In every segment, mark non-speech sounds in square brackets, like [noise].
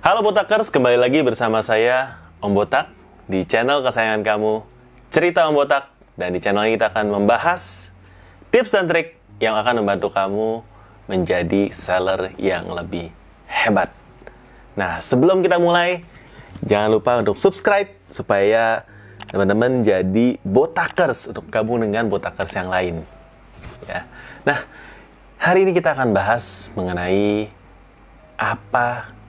Halo Botakers, kembali lagi bersama saya Om Botak di channel kesayangan kamu Cerita Om Botak dan di channel ini kita akan membahas tips dan trik yang akan membantu kamu menjadi seller yang lebih hebat. Nah, sebelum kita mulai, jangan lupa untuk subscribe supaya teman-teman jadi botakers untuk gabung dengan botakers yang lain. Ya. Nah, hari ini kita akan bahas mengenai apa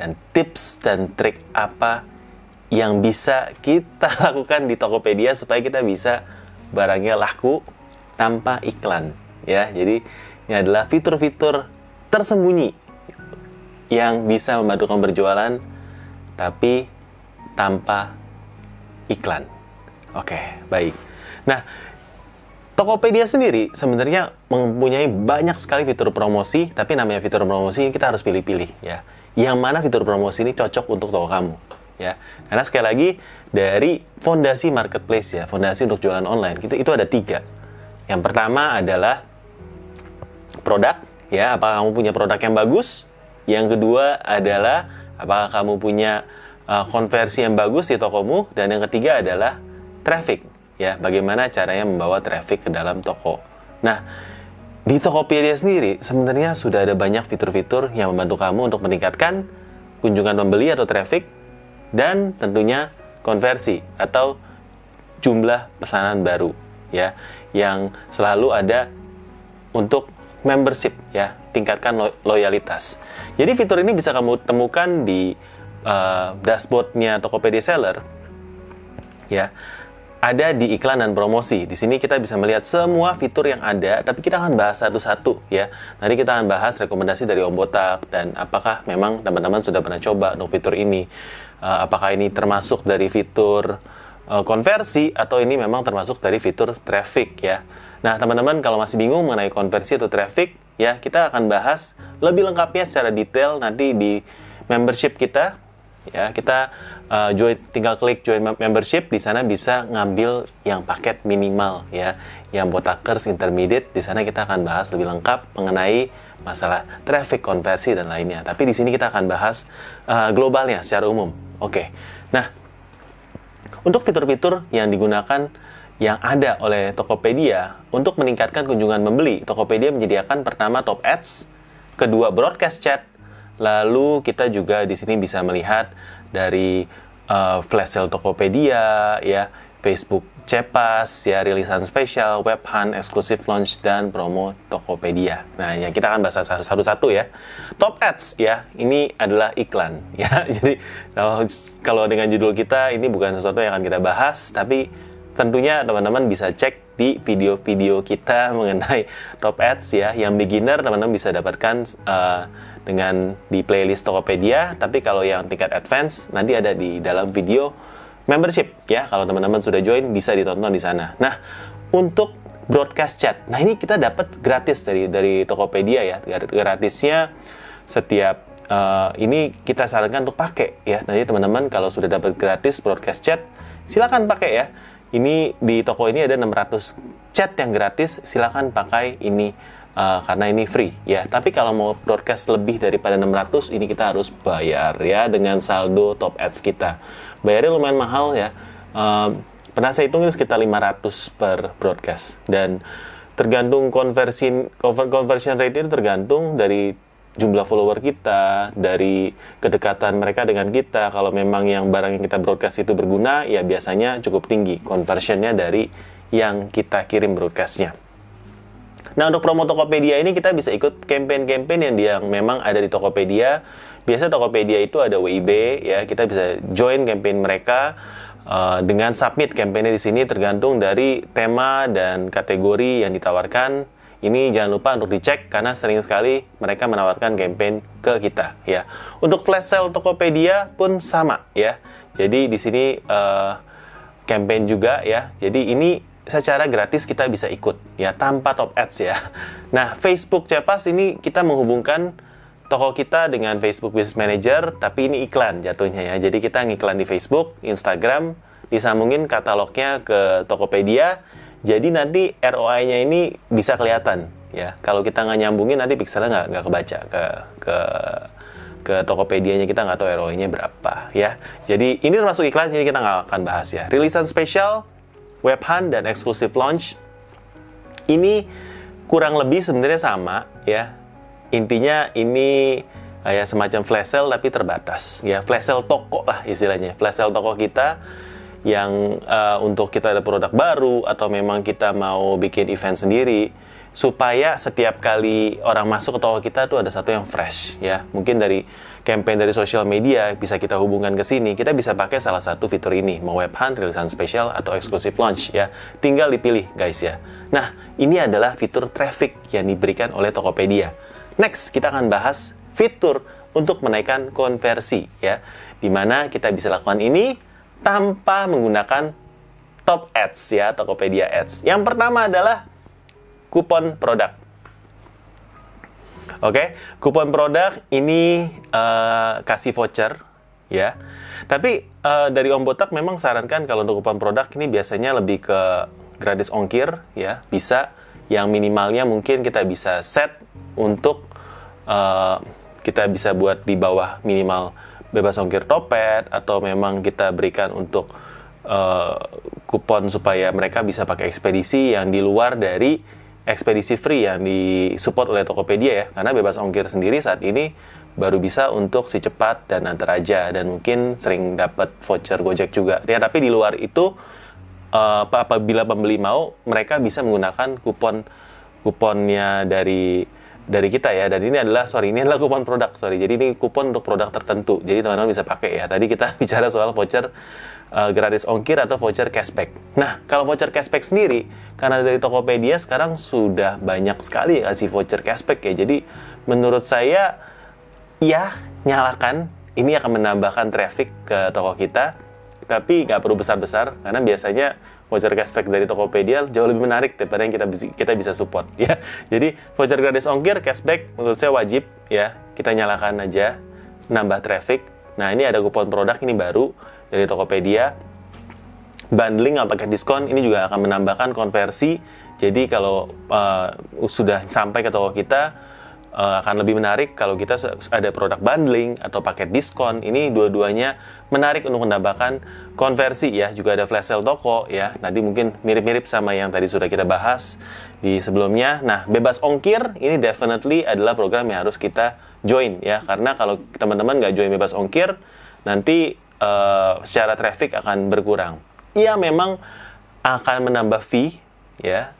dan tips dan trik apa yang bisa kita [laughs] lakukan di Tokopedia supaya kita bisa barangnya laku tanpa iklan ya. Jadi ini adalah fitur-fitur tersembunyi yang bisa membantu kamu berjualan tapi tanpa iklan. Oke, baik. Nah, Tokopedia sendiri sebenarnya mempunyai banyak sekali fitur promosi, tapi namanya fitur promosi kita harus pilih-pilih ya. Yang mana fitur promosi ini cocok untuk toko kamu ya. Karena sekali lagi dari fondasi marketplace ya, fondasi untuk jualan online itu itu ada tiga. Yang pertama adalah produk ya, apakah kamu punya produk yang bagus? Yang kedua adalah apakah kamu punya uh, konversi yang bagus di tokomu? Dan yang ketiga adalah traffic ya bagaimana caranya membawa traffic ke dalam toko. Nah, di Tokopedia sendiri sebenarnya sudah ada banyak fitur-fitur yang membantu kamu untuk meningkatkan kunjungan pembeli atau traffic dan tentunya konversi atau jumlah pesanan baru ya yang selalu ada untuk membership ya tingkatkan lo loyalitas. Jadi fitur ini bisa kamu temukan di uh, dashboardnya Tokopedia Seller ya ada di iklan dan promosi. Di sini kita bisa melihat semua fitur yang ada, tapi kita akan bahas satu-satu ya. Nanti kita akan bahas rekomendasi dari Om Botak dan apakah memang teman-teman sudah pernah coba untuk fitur ini. Uh, apakah ini termasuk dari fitur uh, konversi atau ini memang termasuk dari fitur traffic ya. Nah, teman-teman kalau masih bingung mengenai konversi atau traffic, ya kita akan bahas lebih lengkapnya secara detail nanti di membership kita ya kita uh, join tinggal klik join membership di sana bisa ngambil yang paket minimal ya. Yang botakers intermediate di sana kita akan bahas lebih lengkap mengenai masalah traffic konversi dan lainnya. Tapi di sini kita akan bahas uh, globalnya secara umum. Oke. Okay. nah untuk fitur-fitur yang digunakan yang ada oleh Tokopedia untuk meningkatkan kunjungan membeli Tokopedia menyediakan pertama top ads kedua broadcast chat Lalu kita juga di sini bisa melihat dari uh, flash sale Tokopedia, ya, Facebook Cepas, ya, rilisan spesial, web hunt, eksklusif launch, dan promo Tokopedia. Nah, ya kita akan bahas satu-satu ya. Top ads, ya, ini adalah iklan, [laughs] ya. Jadi kalau kalau dengan judul kita ini bukan sesuatu yang akan kita bahas, tapi tentunya teman-teman bisa cek di video-video kita [laughs] mengenai top ads ya. Yang beginner teman-teman bisa dapatkan uh, dengan di playlist Tokopedia, tapi kalau yang tingkat advance nanti ada di dalam video membership ya. Kalau teman-teman sudah join bisa ditonton di sana. Nah, untuk broadcast chat. Nah, ini kita dapat gratis dari dari Tokopedia ya. Gratisnya setiap uh, ini kita sarankan untuk pakai ya. Nanti teman-teman kalau sudah dapat gratis broadcast chat, silakan pakai ya. Ini di toko ini ada 600 chat yang gratis, silakan pakai ini uh, karena ini free ya. Tapi kalau mau broadcast lebih daripada 600 ini kita harus bayar ya dengan saldo top ads kita. Bayarnya lumayan mahal ya. Uh, pernah saya hitung sekitar 500 per broadcast dan tergantung konversi conversion rate itu tergantung dari jumlah follower kita, dari kedekatan mereka dengan kita. Kalau memang yang barang yang kita broadcast itu berguna, ya biasanya cukup tinggi conversionnya dari yang kita kirim broadcastnya. Nah untuk promo Tokopedia ini kita bisa ikut campaign-campaign yang dia memang ada di Tokopedia. Biasa Tokopedia itu ada WIB ya, kita bisa join campaign mereka uh, dengan submit campaignnya di sini tergantung dari tema dan kategori yang ditawarkan. Ini jangan lupa untuk dicek karena sering sekali mereka menawarkan campaign ke kita ya. Untuk flash sale Tokopedia pun sama ya. Jadi di sini uh, campaign juga ya. Jadi ini secara gratis kita bisa ikut ya tanpa top ads ya. Nah, Facebook Cepas ini kita menghubungkan toko kita dengan Facebook Business Manager tapi ini iklan jatuhnya ya. Jadi kita ngiklan di Facebook, Instagram, disambungin katalognya ke Tokopedia. Jadi nanti ROI-nya ini bisa kelihatan ya. Kalau kita nggak nyambungin nanti pixelnya nggak nggak kebaca ke ke ke Tokopedia-nya kita nggak tahu ROI-nya berapa ya. Jadi ini termasuk iklan jadi kita nggak akan bahas ya. Rilisan spesial, web hunt dan eksklusif launch ini kurang lebih sebenarnya sama ya. Intinya ini ya semacam flash sale tapi terbatas ya. Flash sale toko lah istilahnya. Flash sale toko kita yang uh, untuk kita ada produk baru atau memang kita mau bikin event sendiri supaya setiap kali orang masuk ke toko kita tuh ada satu yang fresh ya. Mungkin dari campaign dari sosial media bisa kita hubungkan ke sini kita bisa pakai salah satu fitur ini mau web hunt rilisan spesial atau exclusive launch ya. Tinggal dipilih guys ya. Nah ini adalah fitur traffic yang diberikan oleh Tokopedia. Next kita akan bahas fitur untuk menaikkan konversi ya. Di mana kita bisa lakukan ini tanpa menggunakan top ads ya Tokopedia ads yang pertama adalah kupon produk. Oke, okay? kupon produk ini uh, kasih voucher ya. Tapi uh, dari Om Botak memang sarankan kalau untuk kupon produk ini biasanya lebih ke gratis ongkir ya, bisa yang minimalnya mungkin kita bisa set untuk uh, kita bisa buat di bawah minimal bebas ongkir topet atau memang kita berikan untuk uh, kupon supaya mereka bisa pakai ekspedisi yang di luar dari ekspedisi free yang disupport oleh Tokopedia ya. Karena bebas ongkir sendiri saat ini baru bisa untuk si cepat dan antar aja dan mungkin sering dapat voucher Gojek juga. Ya tapi di luar itu uh, apabila pembeli mau mereka bisa menggunakan kupon kuponnya dari dari kita ya dan ini adalah sorry ini adalah kupon produk sorry jadi ini kupon untuk produk tertentu jadi teman-teman bisa pakai ya tadi kita [laughs] bicara soal voucher uh, gratis ongkir atau voucher cashback. Nah, kalau voucher cashback sendiri, karena dari Tokopedia sekarang sudah banyak sekali kasih voucher cashback ya. Jadi, menurut saya, ya nyalakan. Ini akan menambahkan traffic ke toko kita, tapi nggak perlu besar-besar, karena biasanya voucher cashback dari Tokopedia jauh lebih menarik daripada yang kita kita bisa support [laughs] ya. Jadi voucher gratis ongkir cashback menurut saya wajib ya kita nyalakan aja nambah traffic. Nah ini ada kupon produk ini baru dari Tokopedia. Bundling atau paket diskon ini juga akan menambahkan konversi. Jadi kalau uh, sudah sampai ke toko kita uh, akan lebih menarik kalau kita ada produk bundling atau paket diskon. Ini dua-duanya menarik untuk menambahkan konversi ya. Juga ada flash sale toko ya. Nanti mungkin mirip-mirip sama yang tadi sudah kita bahas di sebelumnya. Nah, bebas ongkir ini definitely adalah program yang harus kita join ya. Karena kalau teman-teman nggak join bebas ongkir, nanti uh, secara traffic akan berkurang. Iya memang akan menambah fee ya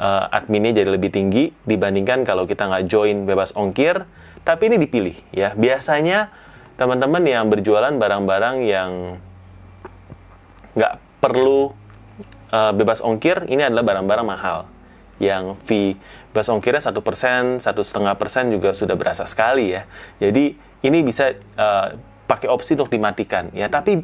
uh, adminnya jadi lebih tinggi dibandingkan kalau kita nggak join bebas ongkir tapi ini dipilih ya. Biasanya teman-teman yang berjualan barang-barang yang nggak perlu uh, bebas ongkir ini adalah barang-barang mahal. Yang fee bebas ongkirnya satu persen satu setengah persen juga sudah berasa sekali ya. Jadi ini bisa uh, pakai opsi untuk dimatikan ya. Tapi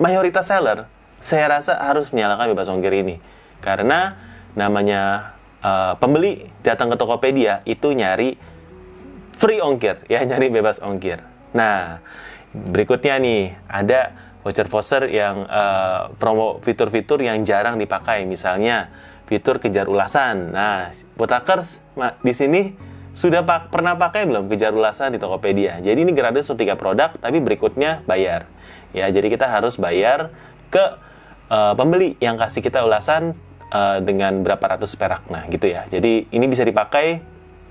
mayoritas seller saya rasa harus menyalakan bebas ongkir ini. Karena namanya uh, pembeli datang ke Tokopedia itu nyari free ongkir ya [laughs] nyari bebas ongkir nah berikutnya nih ada voucher voucher yang uh, promo fitur-fitur yang jarang dipakai misalnya fitur kejar ulasan nah botakers di sini sudah pak pernah pakai belum kejar ulasan di Tokopedia? Jadi ini gratis untuk tiga produk, tapi berikutnya bayar. Ya, jadi kita harus bayar ke uh, pembeli yang kasih kita ulasan uh, dengan berapa ratus perak. Nah, gitu ya. Jadi ini bisa dipakai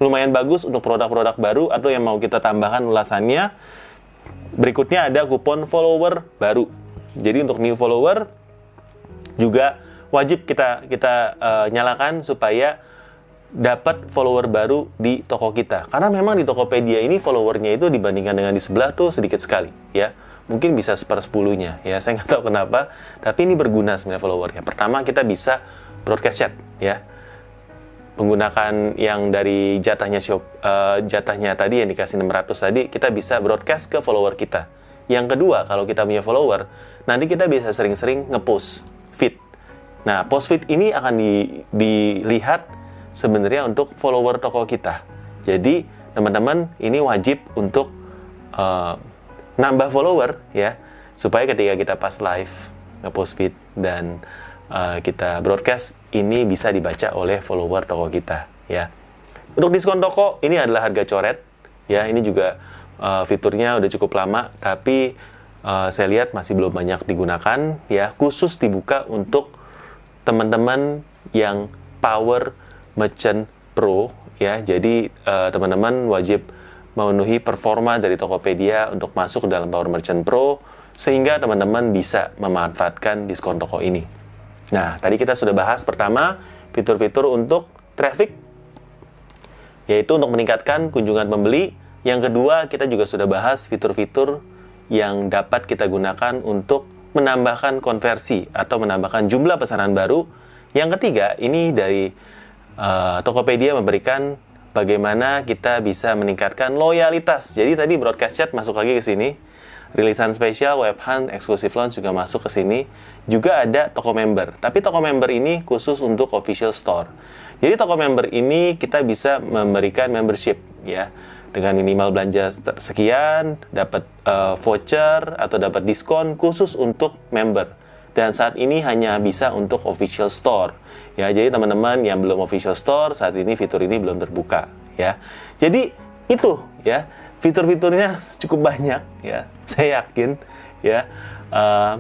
lumayan bagus untuk produk-produk baru atau yang mau kita tambahkan ulasannya. Berikutnya ada kupon follower baru. Jadi untuk new follower juga wajib kita kita uh, nyalakan supaya dapat follower baru di toko kita. Karena memang di Tokopedia ini followernya itu dibandingkan dengan di sebelah tuh sedikit sekali, ya. Mungkin bisa sepersepuluhnya, ya. Saya nggak tahu kenapa, tapi ini berguna sebenarnya followernya. Pertama kita bisa broadcast chat, ya. Menggunakan yang dari jatahnya shop, uh, jatahnya tadi yang dikasih 600 tadi, kita bisa broadcast ke follower kita. Yang kedua, kalau kita punya follower, nanti kita bisa sering-sering ngepost feed. Nah, post feed ini akan di, dilihat sebenarnya untuk follower toko kita. Jadi teman-teman ini wajib untuk uh, nambah follower ya supaya ketika kita pas live ngepost feed dan uh, kita broadcast ini bisa dibaca oleh follower toko kita ya. Untuk diskon toko ini adalah harga coret ya ini juga uh, fiturnya udah cukup lama, tapi uh, saya lihat masih belum banyak digunakan ya. Khusus dibuka untuk teman-teman yang Power Merchant Pro ya. Jadi uh, teman-teman wajib memenuhi performa dari Tokopedia untuk masuk dalam Power Merchant Pro sehingga teman-teman bisa memanfaatkan diskon toko ini. Nah, tadi kita sudah bahas pertama fitur-fitur untuk traffic yaitu untuk meningkatkan kunjungan pembeli. Yang kedua, kita juga sudah bahas fitur-fitur yang dapat kita gunakan untuk menambahkan konversi atau menambahkan jumlah pesanan baru. Yang ketiga, ini dari uh, Tokopedia memberikan bagaimana kita bisa meningkatkan loyalitas. Jadi tadi broadcast chat masuk lagi ke sini. Rilisan spesial, web hunt, exclusive launch juga masuk ke sini. Juga ada toko member. Tapi toko member ini khusus untuk official store. Jadi toko member ini kita bisa memberikan membership ya dengan minimal belanja sekian dapat uh, voucher atau dapat diskon khusus untuk member dan saat ini hanya bisa untuk official store ya jadi teman-teman yang belum official store saat ini fitur ini belum terbuka ya jadi itu ya fitur-fiturnya cukup banyak ya. Saya yakin ya uh,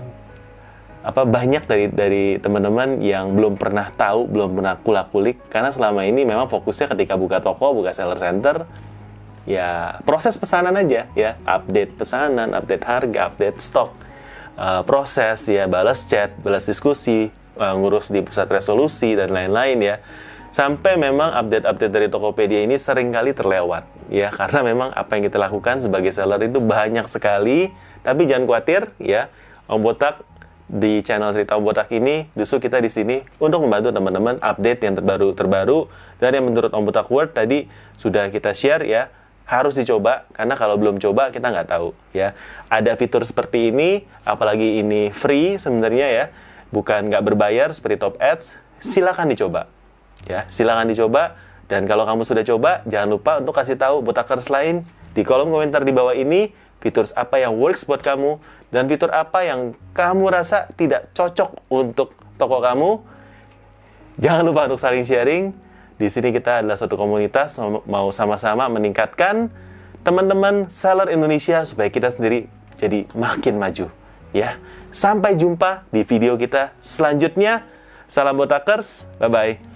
apa banyak dari dari teman-teman yang belum pernah tahu, belum pernah kulak-kulik karena selama ini memang fokusnya ketika buka toko, buka seller center ya proses pesanan aja ya, update pesanan, update harga, update stok, uh, proses ya, balas chat, balas diskusi, uh, ngurus di pusat resolusi dan lain-lain ya. Sampai memang update-update dari Tokopedia ini sering kali terlewat ya. Karena memang apa yang kita lakukan sebagai seller itu banyak sekali, tapi jangan khawatir ya. Om Botak di channel cerita Om Botak ini justru kita di sini untuk membantu teman-teman update yang terbaru terbaru. Dan yang menurut Om Botak World tadi sudah kita share ya. Harus dicoba karena kalau belum coba kita nggak tahu ya. Ada fitur seperti ini apalagi ini free sebenarnya ya. Bukan nggak berbayar seperti top ads silakan dicoba ya silakan dicoba dan kalau kamu sudah coba jangan lupa untuk kasih tahu botakers lain di kolom komentar di bawah ini fitur apa yang works buat kamu dan fitur apa yang kamu rasa tidak cocok untuk toko kamu. Jangan lupa untuk saling sharing. Di sini kita adalah suatu komunitas mau sama-sama meningkatkan teman-teman seller Indonesia supaya kita sendiri jadi makin maju. Ya, sampai jumpa di video kita selanjutnya. Salam botakers, bye bye.